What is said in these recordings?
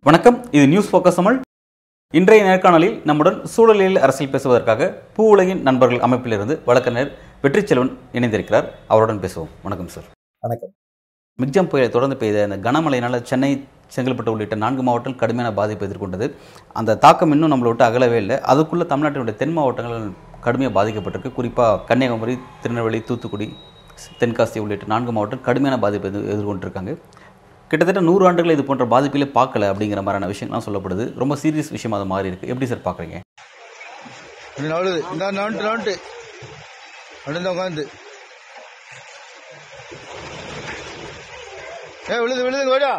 வணக்கம் இது news focus Tamil இன்றைய நேர்காணலில் நம்முடன் சூழலியல் அரசியல் பேசுவதற்காக பூ உலகின் நண்பர்கள் அமைப்பிலிருந்து வழக்கறிஞர் வெற்றி செல்வன் இணைந்திருக்கிறார். அவருடன் பேசுவோம். வணக்கம் சார். வணக்கம். மிக்ஜாம் புயலை தொடர்ந்து பெய்த அந்த கனமழையினால் சென்னை செங்கல்பட்டு உள்ளிட்ட நான்கு மாவட்டங்கள் கடுமையான பாதிப்பை எதிர்கொண்டது. அந்த தாக்கம் இன்னும் நம்மளை விட்டு அகலவே இல்லை. அதுக்குள்ளே தமிழ்நாட்டினுடைய தென் மாவட்டங்கள் கடுமையாக பாதிக்கப்பட்டிருக்கு. குறிப்பாக கன்னியாகுமரி திருநெல்வேலி தூத்துக்குடி தென்காசி உள்ளிட்ட நான்கு மாவட்டம் கடுமையான பாதிப்பை எதிர் எதிர்கொண்டிருக்காங்க. கிட்டத்தட்ட நூறு ஆண்டுகள் இது போன்ற பாதிப்பிலே பார்க்கல அப்படிங்கிற மாதிரியான விஷயங்கள்லாம் சொல்லப்படுது. ரொம்ப சீரியஸ் விஷயமா அது மாறி இருக்கு. எப்படி சார் பார்க்குறீங்க? இந்த உட்காந்து ஏ விழுது விழுது ஓடா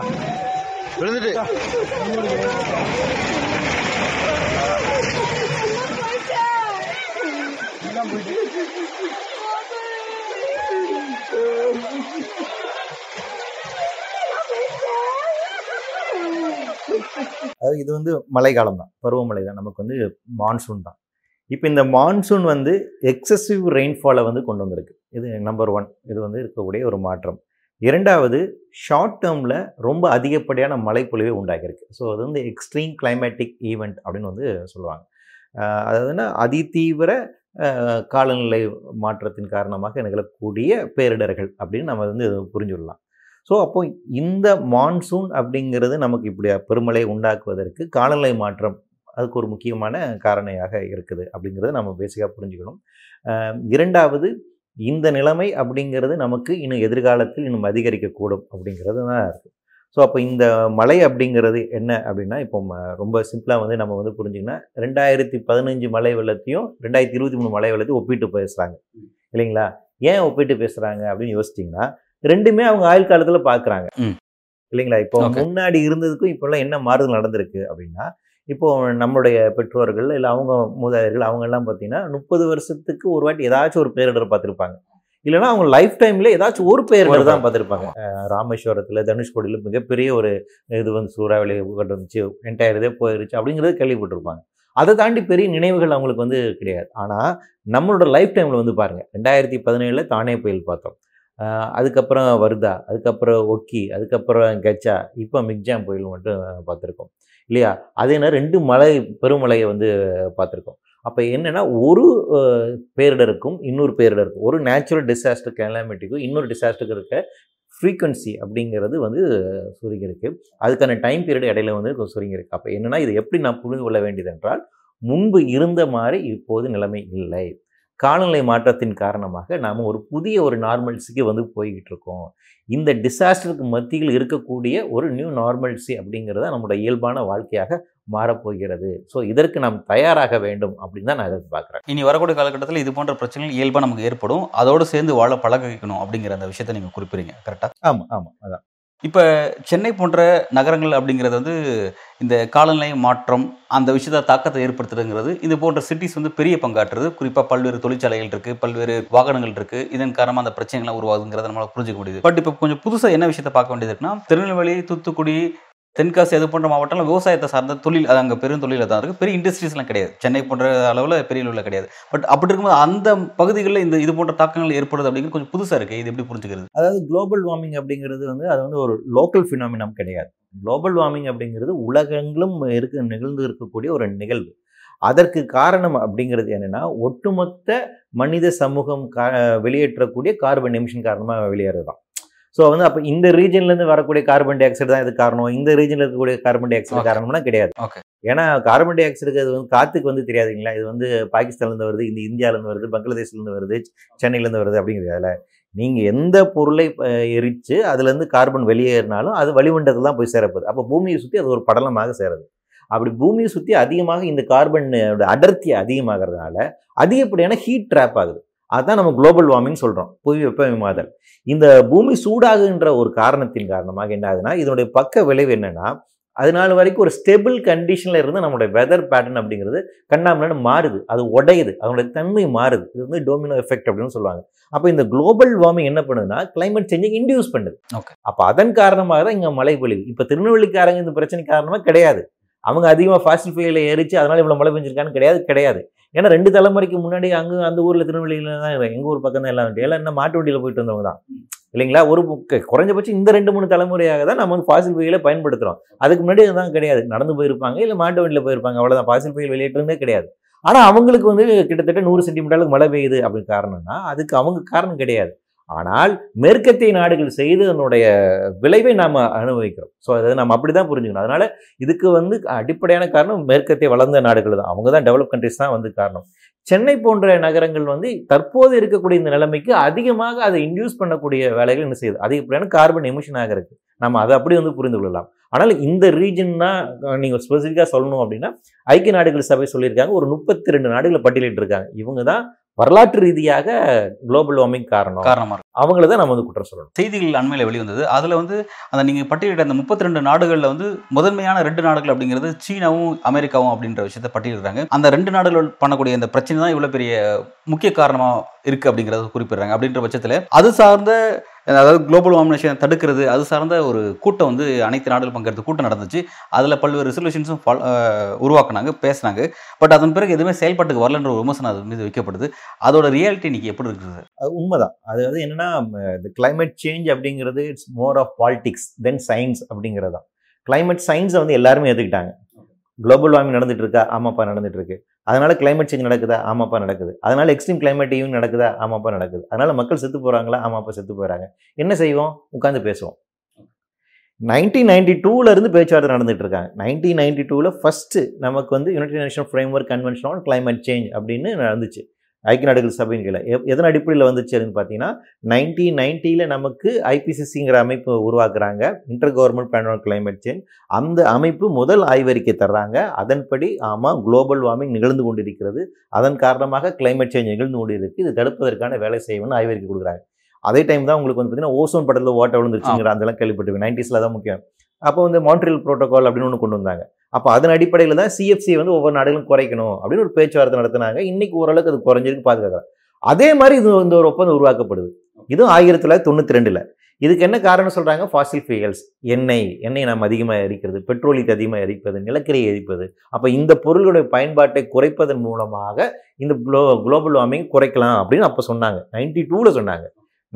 விழுந்துட்டு. அதாவது இது வந்து மழைக்காலம் தான் பருவமழை தான். நமக்கு வந்து மான்சூன் தான். இப்போ இந்த மான்சூன் வந்து எக்ஸசிவ் ரெயின்ஃபாலை வந்து கொண்டு வந்திருக்கு. இது நம்பர் ஒன் இது வந்து இருக்கக்கூடிய ஒரு மாற்றம். இரண்டாவது ஷார்ட் டேர்மில் ரொம்ப அதிகப்படியான மழைப்பொழிவை உண்டாகிருக்கு ஸோ அது வந்து எக்ஸ்ட்ரீம் கிளைமேட்டிக் ஈவெண்ட் அப்படின்னு வந்து சொல்லுவாங்க. அதாவதுன்னா அதிதீவிர காலநிலை மாற்றத்தின் காரணமாக நிகழக்கூடிய பேரிடர்கள் அப்படின்னு நம்ம வந்து புரிஞ்சுடலாம் ஸோ அப்போ இந்த மான்சூன் அப்படிங்கிறது நமக்கு இப்படி பெருமழை உண்டாக்குவதற்கு காலநிலை மாற்றம் அதுக்கு ஒரு முக்கியமான காரணியாக இருக்குது அப்படிங்கிறத நம்ம பேசிக்காக புரிஞ்சுக்கணும். இரண்டாவது இந்த நிலைமை அப்படிங்கிறது நமக்கு இன்னும் எதிர்காலத்தில் இன்னும் அதிகரிக்கக்கூடும் அப்படிங்கிறது தான் இருக்குது ஸோ அப்போ இந்த மழை அப்படிங்கிறது என்ன அப்படின்னா இப்போ ரொம்ப சிம்பிளாக வந்து நம்ம வந்து புரிஞ்சுங்கன்னா ரெண்டாயிரத்தி பதினஞ்சு மழை வெள்ளத்தையும் ரெண்டாயிரத்தி இருபத்தி மூணு மழை வெள்ளத்தையும் ஒப்பிட்டு பேசுகிறாங்க இல்லைங்களா? ஏன் ஒப்பிட்டு பேசுகிறாங்க அப்படின்னு யோசிச்சிங்கன்னா ரெண்டுமே அவங்க ஆயுள் காலத்தில் பார்க்குறாங்க. இல்லைங்களா? இப்போ. முன்னாடி இருந்ததுக்கும் இப்போல்லாம் என்ன மாறுதல் நடந்திருக்கு அப்படின்னா இப்போ நம்மளுடைய பெற்றோர்கள் இல்லை அவங்க மூதாதையர்கள் அவங்க எல்லாம் பார்த்தீங்கன்னா முப்பது வருஷத்துக்கு ஒரு வாட்டி ஏதாச்சும் ஒரு பேரிடர் பார்த்துருப்பாங்க. இல்லைன்னா அவங்க லைஃப் டைம்ல ஏதாச்சும் ஒரு பேரிடர் தான் பார்த்துருப்பாங்க. ராமேஸ்வரத்தில் தனுஷ்கோடியில் மிகப்பெரிய ஒரு இது வந்து சூறாவளி கொண்டு வந்துச்சு என்டையர் இதே போயிருச்சு அப்படிங்கிறது கேள்விப்பட்டிருப்பாங்க. அதை தாண்டி பெரிய நினைவுகள் அவங்களுக்கு வந்து கிடையாது. ஆனால் நம்மளோட லைஃப் டைமில் வந்து பாருங்கள் ரெண்டாயிரத்தி பதினேழில் தானே புயல் பார்த்தோம். அதுக்கப்புறம் வருதா அதுக்கப்புறம் ஒக்கி அதுக்கப்புறம் கச்சா இப்போ மிக்ஜாம் புயல் மட்டும் பார்த்துருக்கோம். இல்லையா? அதே நேரம் ரெண்டு மலை பெருமலையை வந்து பார்த்துருக்கோம். அப்போ என்னென்னா ஒரு பேரிடருக்கும் இன்னொரு பேரிடருக்கும் ஒரு நேச்சுரல் டிசாஸ்டர் கிளாமிட்டிக்கும் இன்னொரு டிசாஸ்டருக்கு இருக்க ஃப்ரீக்வன்சி அப்படிங்கிறது வந்து சுருங்கியிருக்கு. அதுக்கான டைம் பீரியட் இடையில வந்து சுருங்கியிருக்கு. அப்போ என்னென்னா இது எப்படி நான் புரிந்து கொள்ள வேண்டியது என்றால் முன்பு இருந்த மாதிரி இப்போது நிலைமை இல்லை. காலநிலை மாற்றத்தின் காரணமாக நாம் ஒரு புதிய ஒரு நார்மல்ஸிக்கு வந்து போய்கிட்டு இருக்கோம் இந்த டிசாஸ்டருக்கு மத்தியில் இருக்கக்கூடிய ஒரு நியூ நார்மல்சி அப்படிங்கிறத நம்மளோட இயல்பான வாழ்க்கையாக மாறப்போகிறது. ஸோ இதற்கு நாம் தயாராக வேண்டும் அப்படின்னு தான் நான் எதிர்பார்க்குறேன். இனி வரக்கூடிய காலகட்டத்தில் இது போன்ற பிரச்சனைகள் இயல்பாக நமக்கு ஏற்படும். அதோடு சேர்ந்து வாழ பழக வைக்கணும் அப்படிங்கிற அந்த விஷயத்தை நீங்கள் குறிப்பிடுறீங்க. கரெக்டாக ஆமாம் ஆமாம் அதான். இப்போ சென்னை போன்ற நகரங்கள் அப்படிங்கிறது வந்து இந்த காலநிலை மாற்றம் அந்த விஷயத்தை தாக்கத்தை ஏற்படுத்துறதுங்கிறது இது போன்ற சிட்டிஸ் வந்து பெரிய பங்காற்றுறது குறிப்பாக பல்வேறு தொழிற்சாலைகள் இருக்குது பல்வேறு வாகனங்கள் இருக்குது இதன் காரணமாக அந்த பிரச்சனைகள்லாம் உருவாகுங்கிறத நம்மளால் புரிஞ்சுக்க முடியுது. பட் இப்போ கொஞ்சம் புதுசாக என்ன விஷயத்தை பார்க்க வேண்டியது இருக்குன்னா திருநெல்வேலி தூத்துக்குடி தென்காசி அது போன்ற மாவட்டம்லாம் விவசாயத்தை சார்ந்த தொழில் அது அங்கே பெரும் தொழிலில் தான் இருக்குது பெரிய இண்டஸ்ட்ரீஸ்லாம் கிடையாது. சென்னை போன்ற அளவில் பெரிய அளவில் கிடையாது. பட் அப்படி இருக்கும்போது அந்த பகுதிகளில் இந்த இது போன்ற தாக்கங்கள் ஏற்படுது அப்படிங்கிறது கொஞ்சம் புதுசாக இருக்குது இது எப்படி புரிஞ்சுக்கிறது? அதாவது குளோபல் வார்மிங் அப்படிங்கிறது வந்து அது வந்து ஒரு லோக்கல் ஃபினாமினம் கிடையாது. குளோபல் வார்மிங் அப்படிங்கிறது உலகங்களும் இருக்க நிகழ்ந்து இருக்கக்கூடிய ஒரு நிகழ்வு. அதற்கு காரணம் அப்படிங்கிறது என்னென்னா ஒட்டுமொத்த மனித சமூகம் கா வெளியேற்றக்கூடிய கார்பன் எமிஷன் காரணமாக வெளியேறது தான் ஸோ வந்து அப்போ இந்த ரீஜன்லேருந்து வரக்கூடிய கார்பன் டை ஆக்சைடு தான் இது காரணம். இந்த ரீஜனில் இருக்கக்கூடிய கார்பன் டை ஆக்சைடு. காரணம்னா கிடையாது. ஏன்னா கார்பன் டை ஆக்சைடுக்கு அது வந்து காற்றுக்கு வந்து தெரியாதுங்களா? இது வந்து பாகிஸ்தான்லேருந்து வருது இந்த இந்தியாவிலேருந்து வருது பங்களாதேஷ்லேருந்து வருது சென்னையிலேருந்து வருது அப்படிங்கிறதால. நீங்கள் எந்த பொருளை எரித்து அதுலேருந்து கார்பன் வெளியேறினாலும் அது வளிமண்டலத்தில் தான் போய் சேரப்போகுது. அப்போ பூமியை சுற்றி அது ஒரு படலமாக சேருது. அப்படி பூமியை சுற்றி அதிகமாக இந்த கார்பன் அடர்த்தி அதிகமாகிறதுனால அதிகப்படியான ஹீட் ட்ராப் ஆகுது. அதுதான் நம்ம குளோபல் வார்மிங் சொல்கிறோம் புவி வெப்பமயமாதல் இந்த பூமி சூடாகுன்ற ஒரு காரணத்தின் காரணமாக என்ன ஆகுதுன்னா இதனுடைய பக்க விளைவு என்னன்னா அதனால வரைக்கும் ஒரு ஸ்டெபிள் கண்டிஷனில் இருந்து நம்மளுடைய வெதர் பேட்டர்ன் அப்படிங்கிறது கண்ணாமலன்னு மாறுது. அது உடையுது. அதனுடைய தன்மை மாறுது. இது வந்து டோமினோ எஃபெக்ட் அப்படின்னு சொல்லுவாங்க. அப்போ இந்த குளோபல் வார்மிங் என்ன பண்ணுதுன்னா கிளைமேட் சேஞ்சை இன்டியூஸ் பண்ணுது. Okay. அப்போ அதன் காரணமாக தான் இங்கே மழை பொழிவு. இப்போ திருநெல்வேலிக்காரங்க இந்த பிரச்சனை காரணமாக கிடையாது. அவங்க அதிகமாக ஃபாஸ்ட் ஃபுயலை எரிச்சு அதனால இவ்வளோ மழை பெஞ்சிருக்கான்னு கிடையாது கிடையாது. ஏன்னா ரெண்டு தலைமுறைக்கு முன்னாடி அங்கே அந்த ஊரில் திருநெல்வேலியில தான் எங்கள் ஊர் பக்கம் தான் எல்லாம் வண்டி எல்லாம் என்ன மாட்டு வண்டியில் போயிட்டு வந்தவங்க தான். இல்லைங்களா? ஒரு குறைஞ்சபட்சம் இந்த ரெண்டு மூணு தலைமுறையாக தான் நம்ம வந்து ஃபாசில் fuel-ஐ பயன்படுத்துகிறோம் அதுக்கு முன்னாடி அதுதான் கிடையாது. நடந்து போயிருப்பாங்க இல்லை மாட்டு வண்டியில் போயிருப்பாங்க அவ்வளோதான் ஃபாசில் fuel வெளியேற்றமே கிடையாது. ஆனால் அவங்களுக்கு வந்து கிட்டத்தட்ட நூறு சென்டிமீட்டருக்கு மழை பெய்யுது அப்படின்னு காரணம்னா அதுக்கு அவங்க காரணம் கிடையாது. ஆனால் மேற்கத்திய நாடுகள் செய்து அதனுடைய விளைவை நாம் அனுபவிக்கிறோம். ஸோ அதை நம்ம அப்படி தான் புரிஞ்சுக்கணும். அதனால இதுக்கு வந்து அடிப்படையான காரணம் மேற்கத்திய வளர்ந்த நாடுகள் தான். அவங்க தான் டெவலப் கண்ட்ரிஸ் தான் வந்து காரணம். சென்னை போன்ற நகரங்கள் வந்து தற்போது இருக்கக்கூடிய இந்த நிலைமைக்கு அதிகமாக அதை இன்டியூஸ் பண்ணக்கூடிய வேலைகள் என்ன செய்யுது? அதிகப்படியான கார்பன் எமிஷனாக இருக்குது நம்ம அதை அப்படி வந்து புரிந்து கொள்ளலாம். ஆனால் இந்த ரீஜன்னா நீங்கள் ஸ்பெசிஃபிக்காக சொல்லணும் அப்படின்னா ஐக்கிய நாடுகள் சபை சொல்லியிருக்காங்க. ஒரு முப்பத்தி ரெண்டு நாடுகளை பட்டியலிட்டு இருக்காங்க இவங்க தான் வரலாற்று ரீதியாக குளோபல் வார்மிங் காரணம். காரணமா இருக்கு அவங்கள தான் நம்ம வந்து குற்றம் சொல்லணும். செய்திகள் அண்மையில் வெளிவந்தது. அதில் வந்து அந்த நீங்கள் பட்டியலிட்ட அந்த முப்பத்தி ரெண்டு நாடுகளில் வந்து முதன்மையான ரெண்டு நாடுகள் அப்படிங்கிறது சீனாவும் அமெரிக்காவும் அப்படின்ற விஷயத்தை பட்டியலிடுறாங்க. அந்த ரெண்டு நாடுகள் பண்ணக்கூடிய அந்த பிரச்சனை தான் இவ்வளோ பெரிய முக்கிய காரணமாக இருக்குது அப்படிங்கிறத குறிப்பிடுறாங்க. அப்படின்ற பட்சத்தில் அது சார்ந்த அதாவது குளோபல் வார்மினேஷன் தடுக்கிறது அது சார்ந்த ஒரு கூட்டம் வந்து அனைத்து நாடுகள் பங்கெடுத்து கூட்டம் நடந்துச்சு. அதில் பல்வேறு ரெசல்யூஷன்ஸும் உருவாக்குனாங்க பேசுனாங்க. பட் அதன் பிறகு எதுவுமே செயல்பாட்டுக்கு வரலன்ற ஒரு விமர்சனம் அது மீது வைக்கப்படுது அதோட ரியாலிட்டி இன்னைக்கு எப்படி இருக்குது அது உண்மைதான். அதாவது என்னன்னா இந்த கிளைமேட் சேஞ்ச் அப்படிங்கிறது it's more of politics than science அப்படிங்கிறது தான் கிளைமேட் சயின்ஸை வந்து எல்லாருமே ஏற்றுக்கிட்டாங்க குளோபல் வார்மிங் நடந்துட்டு இருக்கா? ஆமாப்பா நடந்துட்டு இருக்கு. அதனால் கிளைமேட் சேஞ்ச் நடக்குதா? ஆமாப்பா நடக்குது. அதனால் எக்ஸ்ட்ரீம் கிளைமேட் ஈவன் நடக்குதா? ஆமாப்பா நடக்குது. அதனால் மக்கள் செத்து போகிறாங்களா ஆமாப்பா செத்து போகிறாங்க என்ன செய்வோம்? உட்காந்து பேசுவோம். நைன்டீன் நைன்டி டூவிலேருந்து பேச்சுவார்த்தை நடந்துட்டு இருக்காங்க. நைன்டீன் நைன்டி டூவில் ஃபஸ்ட்டு நமக்கு வந்து United Nation framework convention on climate change அப்படின்னு நடந்துச்சு. ஐக்கிய நாடுகள் சபையின் கீழே. எதன் அடிப்படையில் வந்துச்சு அப்படின்னு பார்த்தீங்கன்னா நைன்டீன் நைன்ட்டியில் நமக்கு ஐபிசிசிங்கிற அமைப்பு உருவாக்குறாங்க. Inter government panel on climate change அந்த அமைப்பு முதல் ஆய்வறிக்கை தர்றாங்க. அதன்படி ஆமாம் குளோபல் வார்மிங் நிகழ்ந்து கொண்டிருக்கிறது. அதன் காரணமாக climate சேஞ்ச் நிகழ்ந்து கொண்டிருக்கு. இது தடுப்பதற்கான வேலை செய்யணும்னு ஆய்வறிக்கை கொடுக்குறாங்க. அதே டைம் தான் உங்களுக்கு வந்து பார்த்தீங்கன்னா ஓசோன் படத்தில் ஓட்ட விழுந்துருச்சுங்கிற அதெல்லாம் கேள்விப்பட்டிருக்கேன். நைன்டிஸில் தான் முக்கியம். அப்போ வந்து மான்ட்ரியல் புரோட்டோகால் அப்படின்னு ஒன்று கொண்டு வந்தாங்க. அப்போ அதன் அடிப்படையில் தான் சிஎஃப்சி வந்து ஒவ்வொரு நாடுகளும் குறைக்கணும் அப்படின்னு ஒரு பேச்சுவார்த்தை நடத்தினாங்க. இன்னைக்கு ஓரளவுக்கு அது குறைஞ்சிருக்கு பாதுகாக்கிறாங்க அதே மாதிரி இது இந்த ஒரு ஒப்பந்தம் உருவாக்கப்படுது. இதுவும் ஆயிரத்தி தொள்ளாயிரத்தி தொண்ணூற்றி ரெண்டில். இதுக்கு என்ன காரணம் சொல்கிறாங்க ஃபாசில் ஃபியூயல்ஸ் எண்ணெய் எண்ணெய் நாம் அதிகமாக எரிக்கிறது பெட்ரோலியத்தை அதிகமாக எரிப்பது நிலக்கரியை எரிப்பது. அப்போ இந்த பொருளுடைய பயன்பாட்டை குறைப்பதன் மூலமாக இந்த குளோ குளோபல் வார்மிங் குறைக்கலாம் அப்படின்னு அப்போ சொன்னாங்க. நைன்டி டூவில் சொன்னாங்க.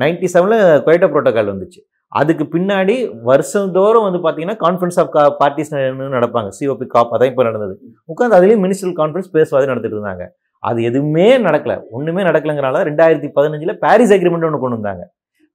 நைன்டி செவனில் கொயட்டோ புரோட்டோகால் வந்துச்சு. அதுக்கு பின்னாடி வருஷந்தோறும் வந்து பார்த்தீங்கன்னா கான்ஃபரன்ஸ் ஆஃப் பார்ட்டிஸ் நடப்பாங்க. சிஓபி காப் அதான் இப்போ நடந்தது. உட்காந்து அதுலேயும் மினிஸ்ட்ரல் கான்ஃபரன்ஸ் பேசுவாது நடத்திட்டு இருந்தாங்க. அது எதுவுமே நடக்கல. ஒன்றுமே நடக்கலங்கிறனால ரெண்டாயிரத்தி பதினஞ்சில் பாரிஸ் அக்ரிமெண்ட் ஒன்று கொண்டு வந்தாங்க.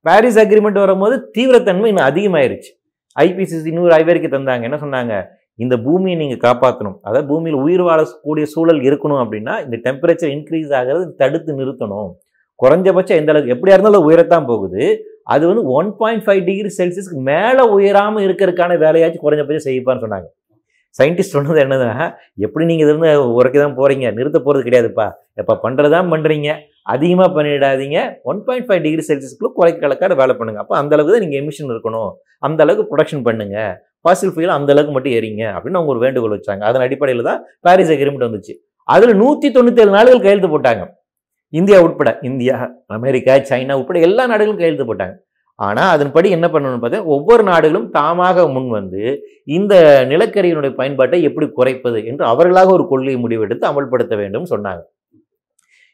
பாரிஸ் அக்ரிமெண்ட் வரும்போது தீவிரத்தன்மை இன்னும் அதிகமாயிருச்சு. ஐபிசிசி நூறு ஐவேரிக்கு தந்தாங்க. என்ன சொன்னாங்க? இந்த பூமியை நீங்கள் காப்பாற்றணும் அதாவது பூமியில் உயிர் வாழக்கூடிய சூழல் இருக்கணும் அப்படின்னா இந்த டெம்பரேச்சர் இன்க்ரீஸ் ஆகிறது தடுத்து நிறுத்தணும். குறைஞ்சபட்சம் எந்த அளவுக்கு எப்படியா இருந்தாலும் உயரத்தான் போகுது. அது வந்து ஒன் பாயிண்ட் ஃபைவ் டிகிரி செல்சியஸ்க்கு மேலே உயராமல் இருக்கிறதுக்கான வேலையாச்சும் குறைஞ்சபட்சம் செய்யப்பான்னு சொன்னாங்க. சயின்டிஸ்ட் சொன்னது என்னதுன்னா எப்படி நீங்கள் இருந்து உரைக்க தான் போகிறீங்க நிறுத்த போகிறது கிடையாதுப்பா. எப்போ பண்ணுறதான் பண்ணுறீங்க அதிகமாக பண்ணிடாதீங்க. ஒன் பாயிண்ட் ஃபைவ் டிகிரி செல்சியஸ்க்குள்ள குறைக்க கலக்காட வேலை பண்ணுங்க. அப்போ அந்த அளவுக்கு தான் நீங்கள் எமிஷன் இருக்கணும். அந்த அளவுக்கு ப்ரொடக்ஷன் பண்ணுங்கள் ஃபாசில் ஃபியூல் அந்த அளவுக்கு மட்டும் எரிங்க அப்படின்னு அவங்க ஒரு வேண்டுகோள் வச்சாங்க. அதன் அடிப்படையில் தான் பாரிஸ் அக்ரிமெண்ட் வந்துச்சு. அதில் நூற்றி தொண்ணூற்றேழு நாடுகள் கையெழுத்து போட்டாங்க. இந்தியா உட்பட இந்தியா அமெரிக்கா சைனா உட்பட எல்லா நாடுகளும் கையெழுத்து போட்டாங்க. ஆனால் அதன்படி என்ன பண்ணணும்னு பார்த்தா ஒவ்வொரு நாடுகளும் தாமாக முன் வந்து இந்த நிலக்கரியினுடைய பயன்பாட்டை எப்படி குறைப்பது என்று அவர்களாக ஒரு கொள்கை முடிவெடுத்து அமல்படுத்த வேண்டும் சொன்னாங்க.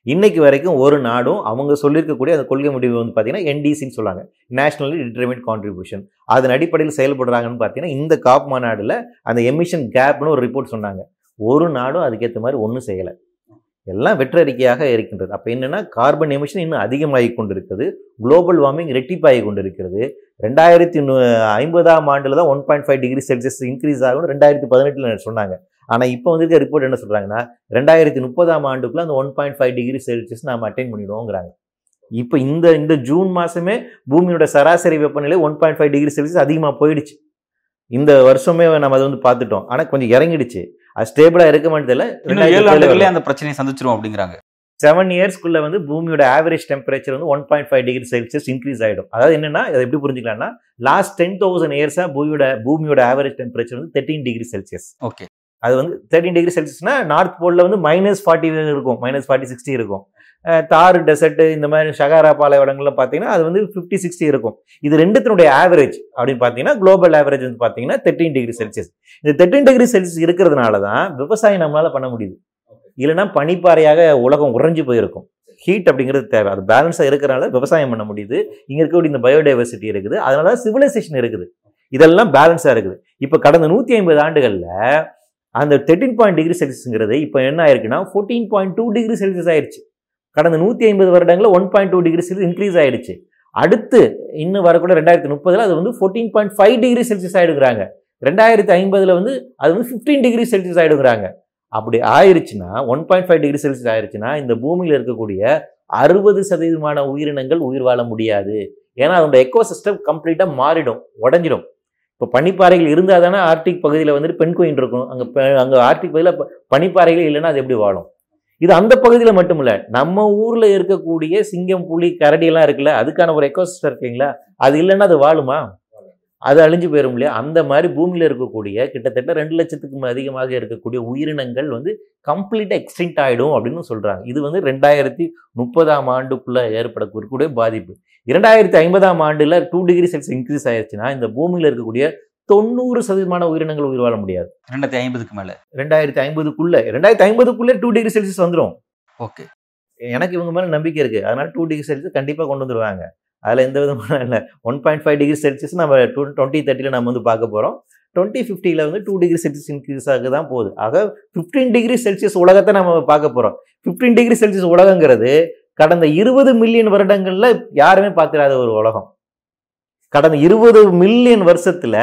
இன்னைக்கு வரைக்கும் ஒரு நாடும் அவங்க சொல்லியிருக்கக்கூடிய அந்த கொள்கை முடிவு வந்து பார்த்தீங்கன்னா என்டிசின்னு சொல்லுவாங்க நேஷனலி டிட்டர்மின் கான்ட்ரிபியூஷன் அதன் அடிப்படையில் செயல்படுறாங்கன்னு பார்த்தீங்கன்னா இந்த காப் மாநாடில் அந்த எமிஷன் கேப்னு ஒரு ரிப்போர்ட் சொன்னாங்க. ஒரு நாடும் அதுக்கேற்ற மாதிரி ஒன்றும் செய்யலை. எல்லாம் வெற்றறிக்கையாக இருக்கின்றது. அப்போ என்னன்னா கார்பன் எமிஷன் இன்னும் அதிகமாகி கொண்டிருக்கிறது. குளோபல் வார்மிங் ரெட்டிப்பாகி கொண்டிருக்கிறது. ரெண்டாயிரத்தி ஐம்பதாம் ஆண்டில் தான் one point five degree Celsius increase ஆகும் ரெண்டாயிரத்தி பதினெட்டில் சொன்னாங்க. ஆனால் இப்போ வந்திருக்க ரிப்போர்ட் என்ன சொல்கிறாங்கன்னா ரெண்டாயிரத்தி முப்பதாம் ஆண்டுக்குள்ளே அந்த one point five degree Celsius நாம் அட்டைன் பண்ணிடுவோங்கிறாங்க. இப்போ இந்த இந்த ஜூன் மாதமே பூமியோட சராசரி வெப்பநிலை one point five degree Celsius அதிகமாக போயிடுச்சு. இந்த வருஷமே நம்ம அதை வந்து பார்த்துட்டோம். ஆனால் கொஞ்சம் இறங்கிடுச்சு. அது ஸ்டேபிளாக இருக்க மாட்டதில்ல ஏழு ஆண்டுகளே அந்த பிரச்சனையை சந்திச்சிரும் அப்படிங்கிறாங்க. செவன் இயர்ஸ்க்குள்ள வந்து பூமியோட ஆவரேஜ் டெம்பரேச்சர் வந்து one point five degree Celsius increase ஆகிடும் அதாவது என்னன்னா அதை எப்படி புரிஞ்சுக்கலாம்னா லாஸ்ட் டென் தௌசண்ட் இயர்ஸாக பூமியோட பூமியோட ஆவரேஜ் டெம்பரேச்சர் வந்து தேர்ட்டீன் டிகிரி செல்சியஸ் ஓகே அது வந்து தேர்ட்டின் டிகிரி செல்சியஸ்னா நார்த் போலில் வந்து மைனஸ் ஃபார்ட்டி இருக்கும். மைனஸ் ஃபார்ட்டி சிக்ஸ்டி இருக்கும். தார் டெசர்ட்டு இந்த மாதிரி ஷகாரா பாலைவனங்கள்லாம் பார்த்தீங்கன்னா அது வந்து ஃபிஃப்டி சிக்ஸ்டி இருக்கும். இது ரெண்டுத்தினுடைய ஆவரேஜ் அப்படின்னு பார்த்தீங்கன்னா குளோபல் ஆவரேஜ் வந்து பார்த்தீங்கன்னா தேர்ட்டின் டிகிரி செல்சியஸ் இந்த தேர்ட்டின் டிகிரி செல்சியஸ் இருக்கிறதுனால தான் விவசாயம் நம்மளால பண்ண முடியுது. இல்லைன்னா பனிப்பாறையாக உலகம் உறைஞ்சி போயிருக்கும். ஹீட் அப்படிங்கிறது தேவை. அது பேலன்ஸாக இருக்கிறனால விவசாயம் பண்ண முடியுது. இங்கே இருக்கக்கூடிய இந்த பயோடைவர்சிட்டி இருக்குது. அதனால தான் சிவிலைசேஷன் இருக்குது. இதெல்லாம் பேலன்ஸாக இருக்குது. இப்போ கடந்த நூற்றி ஐம்பது ஆண்டுகளில் அந்த தேர்ட்டின் பாயிண்ட் டிகிரி செல்சியஸ்ங்கிறது இப்போ என்ன ஆயிருக்குன்னா fourteen point two degree Celsius ஆயிடுச்சு கடந்த நூற்றி ஐம்பது வருடங்களில் one point two degree Celsius increase ஆயிடுச்சு. அடுத்து இன்னும் வரக்கூட ரெண்டாயிரத்தி முப்பதில் அது வந்து fourteen point five degree Celsius ஆகிடுங்கிறாங்க ரெண்டாயிரத்தி ஐம்பதில் வந்து அது வந்து ஃபிஃப்டீன் டிகிரி செல்சியஸ் ஆகிடுங்கிறாங்க அப்படி ஆயிடுச்சுன்னா one point five degree Celsius ஆயிடுச்சுன்னா இந்த பூமியில் இருக்கக்கூடிய அறுபது சதவீதமான உயிரினங்கள் உயிர் வாழ முடியாது. ஏன்னா அதோட எக்கோசிஸ்டம் கம்ப்ளீட்டாக மாறிடும் உடஞ்சிடும். இப்போ பனிப்பாறைகள் இருந்தால் தானே ஆர்டிக் பகுதியில் வந்துட்டு பெண் கோயின் இருக்கும். அங்கே அங்கே ஆர்டிக் பகுதியில் பனிப்பாறைகள் இல்லைன்னா அது எப்படி வாழும்? இது அந்த பகுதியில் மட்டும் இல்லை நம்ம ஊரில் இருக்கக்கூடிய சிங்கம் புலி கரடியெல்லாம் இருக்குல்ல அதுக்கான ஒரு எக்கோசிஸ்டம் இருக்குங்களா? அது இல்லைன்னா அது வாழுமா? அது அழிஞ்சு போயிடும் இல்லையா? அந்த மாதிரி பூமியில் இருக்கக்கூடிய கிட்டத்தட்ட ரெண்டு லட்சத்துக்கும் அதிகமாக இருக்கக்கூடிய உயிரினங்கள் வந்து கம்ப்ளீட்டாக எக்ஸ்டிங்ட் ஆகிடும் அப்படின்னு சொல்கிறாங்க இது வந்து ரெண்டாயிரத்தி முப்பதாம் ஆண்டுக்குள்ளே ஏற்படக்கூடிய பாதிப்பு. இரண்டாயிரத்தி ஐம்பதாம் ஆண்டில் டூ டிகிரி செல்சியஸ் இன்க்ரீஸ் ஆயிடுச்சுன்னா இந்த பூமியில் இருக்கக்கூடிய தொண்ணூறு சதவீதமான உயிரினங்கள் உயிர் வாழ முடியாது. ரெண்டாயிரத்தி ஐம்பதுக்கு மேல. ரெண்டாயிரத்தி ஐம்பதுக்குள்ள ரெண்டாயிரத்தி ஐம்பதுக்குள்ளே டூ டிகிரி செல்சியஸ் வந்துடும் ஓகே. எனக்கு இவங்க மேலே நம்பிக்கை இருக்குது அதனால டூ டிகிரி செல்சியஸ் கண்டிப்பாக கொண்டு வந்துருவாங்க. அதில் எந்த விதமான இல்லை. One point five degree Celsius நம்ம டூ டுவெண்ட்டி தேர்ட்டியில் நம்ம வந்து பார்க்க போகிறோம் டுவெண்ட்டி ஃபிஃப்டியில் வந்து டூ டிகிரி செல்சியஸ் இன்க்ரீஸ் ஆக தான் போகுது. ஆக ஃபிஃப்டீன் டிகிரி செல்சியஸ் உலகத்தை நம்ம பார்க்க போகிறோம் ஃபிஃப்டீன் டிகிரி செல்சியஸ் உலகங்கிறது கடந்த இருபது மில்லியன் வருடங்களில் யாருமே பார்த்துடாத ஒரு உலகம். கடந்த இருபது மில்லியன் வருஷத்தில்